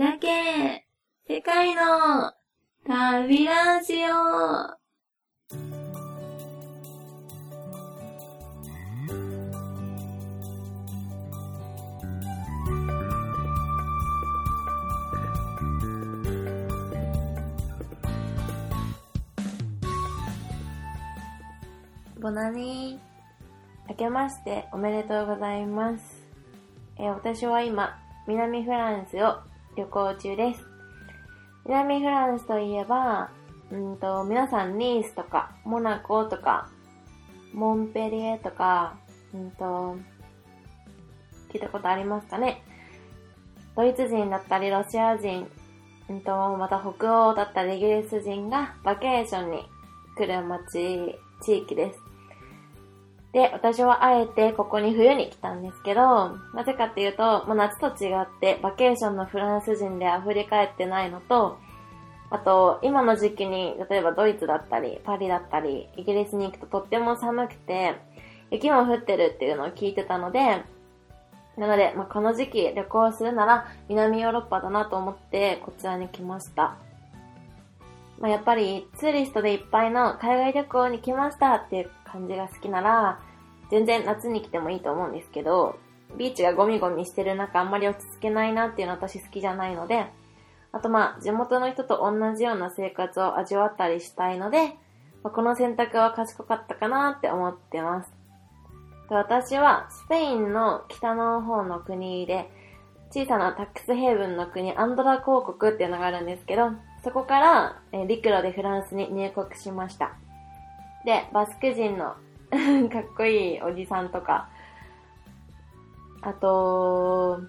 開け世界の旅ラジオボナニー。明けましておめでとうございます。え私は今、南フランスを旅行中です。南フランスといえば、うんと、皆さんニースとか、モナコとか、モンペリエとか、うんと、聞いたことありますかね？ドイツ人だったりロシア人、うんと、また北欧だったりイギリス人がバケーションに来る街、地域です。で、私はあえてここに冬に来たんですけど、なぜかっていうと、もう夏と違ってバケーションのフランス人で溢れ返ってないのと、あと、今の時期に、例えばドイツだったり、パリだったり、イギリスに行くととっても寒くて、雪も降ってるっていうのを聞いてたので、なので、まあ、この時期旅行するなら南ヨーロッパだなと思ってこちらに来ました。まあ、やっぱりツーリストでいっぱいの海外旅行に来ましたっていう感じが好きなら、全然夏に来てもいいと思うんですけど、ビーチがゴミゴミしてる中あんまり落ち着けないなっていうのは私好きじゃないので、あとまあ地元の人と同じような生活を味わったりしたいので、まあこの選択は賢かったかなって思ってます。で私はスペインの北の方の国で、小さなタックスヘイブンの国アンドラ公国っていうのがあるんですけど、そこから、え陸路でフランスに入国しました。で、バスク人の かっこいいおじさんとか、あと、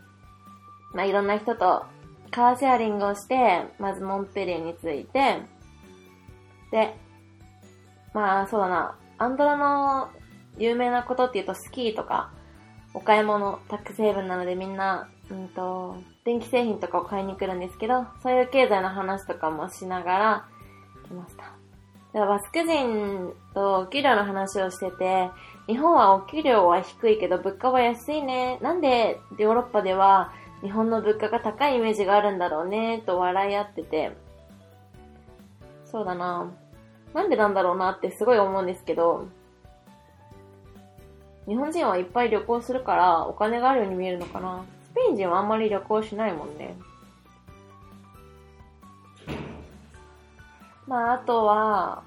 まあ、いろんな人とカーシェアリングをして、まずモンペリエに着いて、で、まあそうだな、アンドラの有名なことって言うとスキーとか、お買い物、タックスヘイブンなのでみんな、うんと、電気製品とかを買いに来るんですけど、そういう経済の話とかもしながら来ました。でバスク人とお給料の話をしてて、日本はお給料は低いけど物価は安いね。なんでヨーロッパでは日本の物価が高いイメージがあるんだろうね、と笑い合ってて。そうだな。なんでなんだろうなってすごい思うんですけど、日本人はいっぱい旅行するからお金があるように見えるのかな。スペイン人はあんまり旅行しないもんね。まあ、あとは、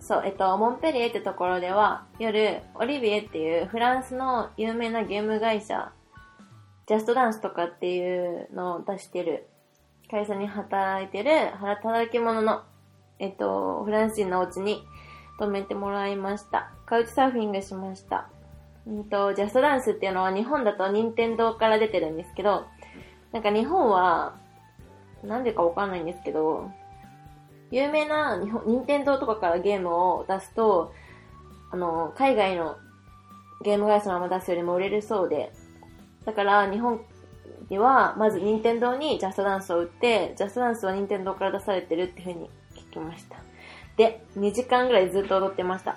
そう、えっと、モンペリエってところでは、夜、オリビエっていうフランスの有名なゲーム会社、ジャストダンスとかっていうのを出してる会社に働いてる働き者の、えっと、フランス人のお家に泊めてもらいました。カウチサーフィングしました。うんと、ジャストダンスっていうのは日本だと任天堂から出てるんですけど、なんか日本は、なんでかわかんないんですけど、有名な日本、任天堂とかからゲームを出すと、あの、海外のゲーム会社のまま出すよりも売れるそうで、だから日本にはまず任天堂にジャストダンスを売って、ジャストダンスは任天堂から出されてるっていう風に聞きました。で、2時間ぐらいずっと踊ってました。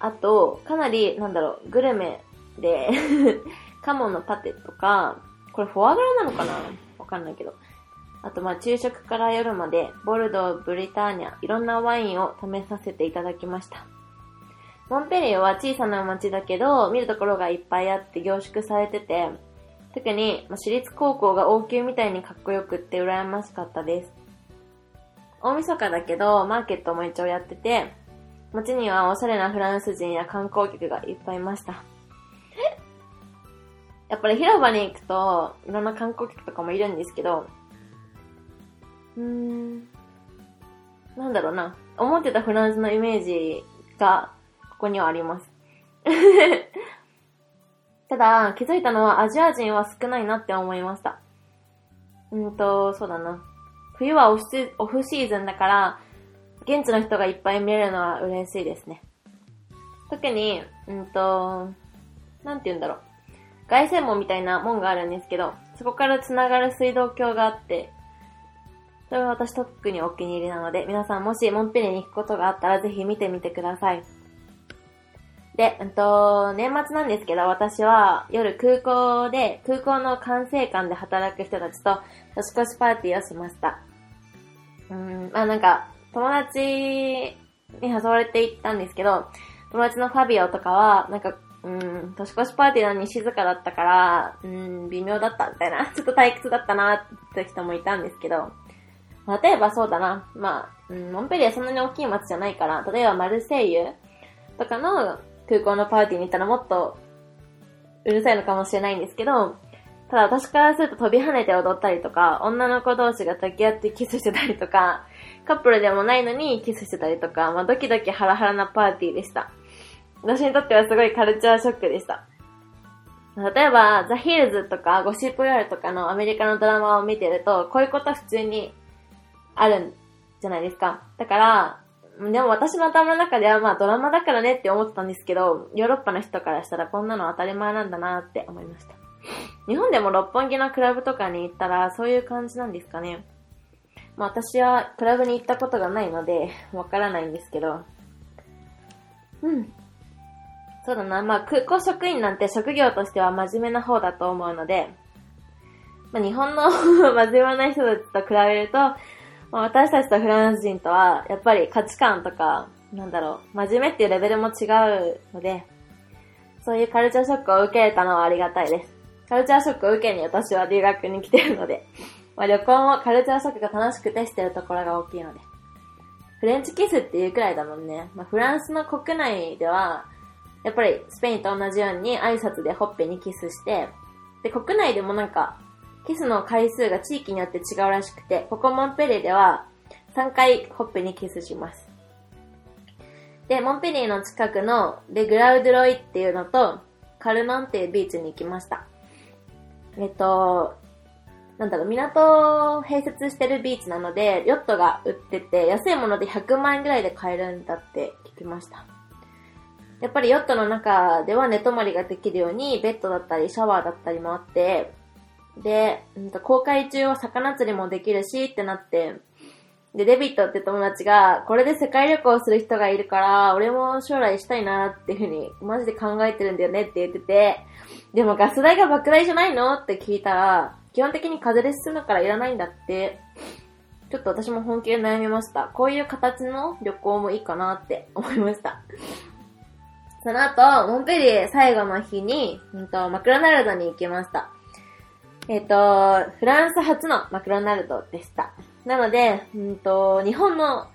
あと、かなり、なんだろう、グルメで、カモンのパテとか、これフォアグラなのかな？わかんないけど。あと、まあ、昼食から夜まで、ボルドー、ブリターニャ、いろんなワインを試させていただきました。モンペリエは小さな町だけど、見るところがいっぱいあって凝縮されてて、特に、まあ、私立高校が王宮みたいにかっこよくって羨ましかったです。大晦日だけど、マーケットも一応やってて、街にはおしゃれなフランス人や観光客がいっぱいいました。やっぱり広場に行くと、いろんな観光客とかもいるんですけど、うん、なんだろうな。思ってたフランスのイメージが、ここにはあります。ただ、気づいたのはアジア人は少ないなって思いました。うんと、そうだな。冬はオフオフシーズンだから、現地の人がいっぱい見れるのは嬉しいですね。特に、うんと、なんて言うんだろう。凱旋門みたいな門があるんですけど、そこから繋がる水道橋があって、それは私特にお気に入りなので、皆さんもしモンペリに行くことがあったらぜひ見てみてください。で、うんと、年末なんですけど、私は夜空港で、空港の管制官で働く人たちと年越しパーティーをしました。うん、まあなんか、友達に誘われて行ったんですけど、友達のファビオとかは、なんか、うん、年越しパーティーなのに静かだったから、うん、微妙だったみたいな、ちょっと退屈だったなって人もいたんですけど、例えばそうだな、まあ、うん、モンペリはそんなに大きい街じゃないから、例えばマルセイユとかの空港のパーティーに行ったらもっとうるさいのかもしれないんですけど、ただ私からすると飛び跳ねて踊ったりとか、女の子同士が抱き合ってキスしてたりとか、カップルでもないのにキスしてたりとか、まあドキドキハラハラなパーティーでした。私にとってはすごいカルチャーショックでした。例えば、ザ・ヒルズとかゴシップガールとかのアメリカのドラマを見てると、こういうこと普通にあるんじゃないですか。だから、でも私の頭の中ではまあドラマだからねって思ってたんですけど、ヨーロッパの人からしたらこんなの当たり前なんだなって思いました。日本でも六本木のクラブとかに行ったらそういう感じなんですかね。まあ私はクラブに行ったことがないので、わからないんですけど。うん。そうだな。まあ空港職員なんて職業としては真面目な方だと思うので、まあ日本の 真面目な人たちと比べると、まあ、私たちとフランス人とは、やっぱり価値観とか、なんだろう、真面目っていうレベルも違うので、そういうカルチャーショックを受けたのはありがたいです。カルチャーショックを受けに私は留学に来てるので、まあ、旅行もカルチャーショックが楽しくてしてるところが大きいので。フレンチキスっていうくらいだもんね。まあ、フランスの国内では、やっぱりスペインと同じように挨拶でほっぺにキスして、で、国内でもなんか、キスの回数が地域によって違うらしくて、ここモンペリエでは3回ほっぺにキスします。で、モンペリエの近くのレグラウドロイっていうのと、カルノンっていうビーチに行きました。えっと、なんだろう、港を併設してるビーチなので、ヨットが売ってて、安いもので100万円ぐらいで買えるんだって聞きました。やっぱりヨットの中では寝泊まりができるように、ベッドだったりシャワーだったりもあって、で、うんと公開中は魚釣りもできるしってなって、で、デビットって友達が、これで世界旅行する人がいるから、俺も将来したいなっていうふうに、マジで考えてるんだよねって言ってて、でもガス代が莫大じゃないのって聞いたら、基本的に風で進むからいらないんだって、ちょっと私も本気で悩みました。こういう形の旅行もいいかなって 思いました。その後、モンペリエ最後の日に、うんと、マクドナルドに行きました。えっ、ー、と、フランス初のマクドナルドでした。なので、うんと、日本の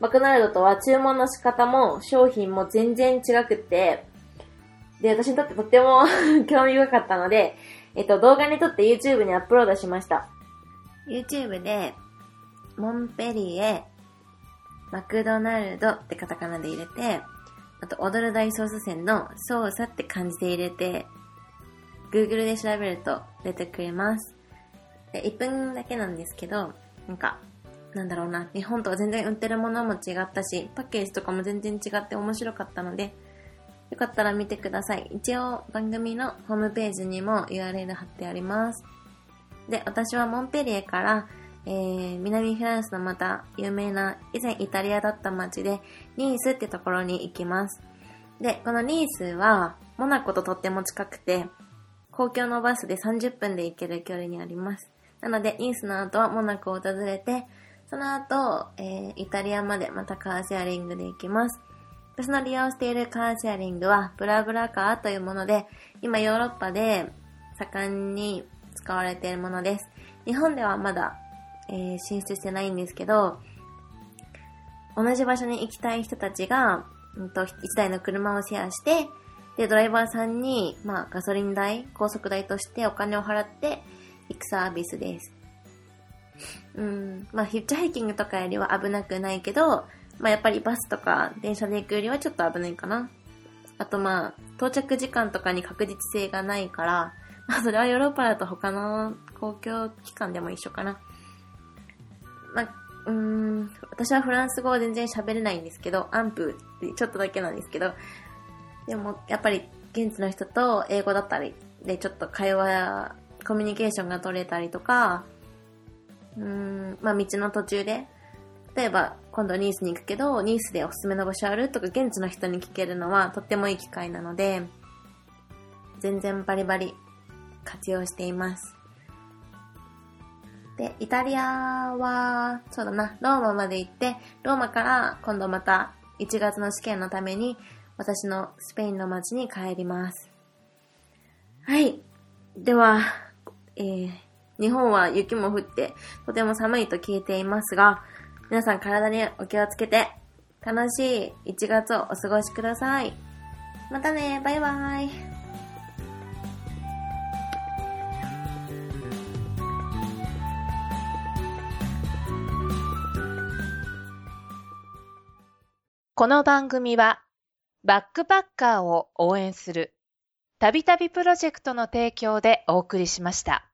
マクドナルドとは注文の仕方も商品も全然違くって、で、私にとってとっても 興味深かったので、えっ、と、動画に撮って YouTube にアップロードしました。YouTube で、モンペリエ、マクドナルドってカタカナで入れて、あと、踊る大ソース線のソースって感じで入れて、Google で調べると出てくれます。で、1分だけなんですけど、なんか、なんだろうな、日本とは全然売ってるものも違ったし、パッケージとかも全然違って面白かったので、よかったら見てください。一応番組のホームページにも URL 貼ってあります。で、私はモンペリエから、えー、南フランスのまた有名な以前イタリアだった街でニースってところに行きます。で、このニースはモナコととっても近くて、公共のバスで30分で行ける距離にあります。なので、ニースの後はモナコを訪れて、その後、えー、イタリアまでまたカーシェアリングで行きます。私の利用しているカーシェアリングは、ブラブラカーというもので、今ヨーロッパで盛んに使われているものです。日本ではまだ、えー、進出してないんですけど、同じ場所に行きたい人たちが、うんと、1台の車をシェアして、で、ドライバーさんに、まあ、ガソリン代、高速代としてお金を払って行くサービスです。うん、まあ、ヒッチハイキングとかよりは危なくないけど、まあ、やっぱりバスとか電車で行くよりはちょっと危ないかな。あとまあ、到着時間とかに確実性がないから、まあ、それはヨーロッパだと他の公共機関でも一緒かな。まあ、うーん、私はフランス語は全然喋れないんですけど、アンプってちょっとだけなんですけど、でも、やっぱり、現地の人と英語だったりで、ちょっと会話、コミュニケーションが取れたりとか、うーん、まあ、道の途中で、例えば、今度ニースに行くけど、ニースでおすすめの場所あるとか、現地の人に聞けるのはとってもいい機会なので、全然バリバリ活用しています。で、イタリアは、そうだな、ローマまで行って、ローマから今度また1月の試験のために、私のスペインの街に帰ります。はい。では、えー、日本は雪も降って、とても寒いと聞いていますが、皆さん体にお気をつけて、楽しい1月をお過ごしください。またね、バイバイ。この番組は、バックパッカーを応援する、たびたびプロジェクトの提供でお送りしました。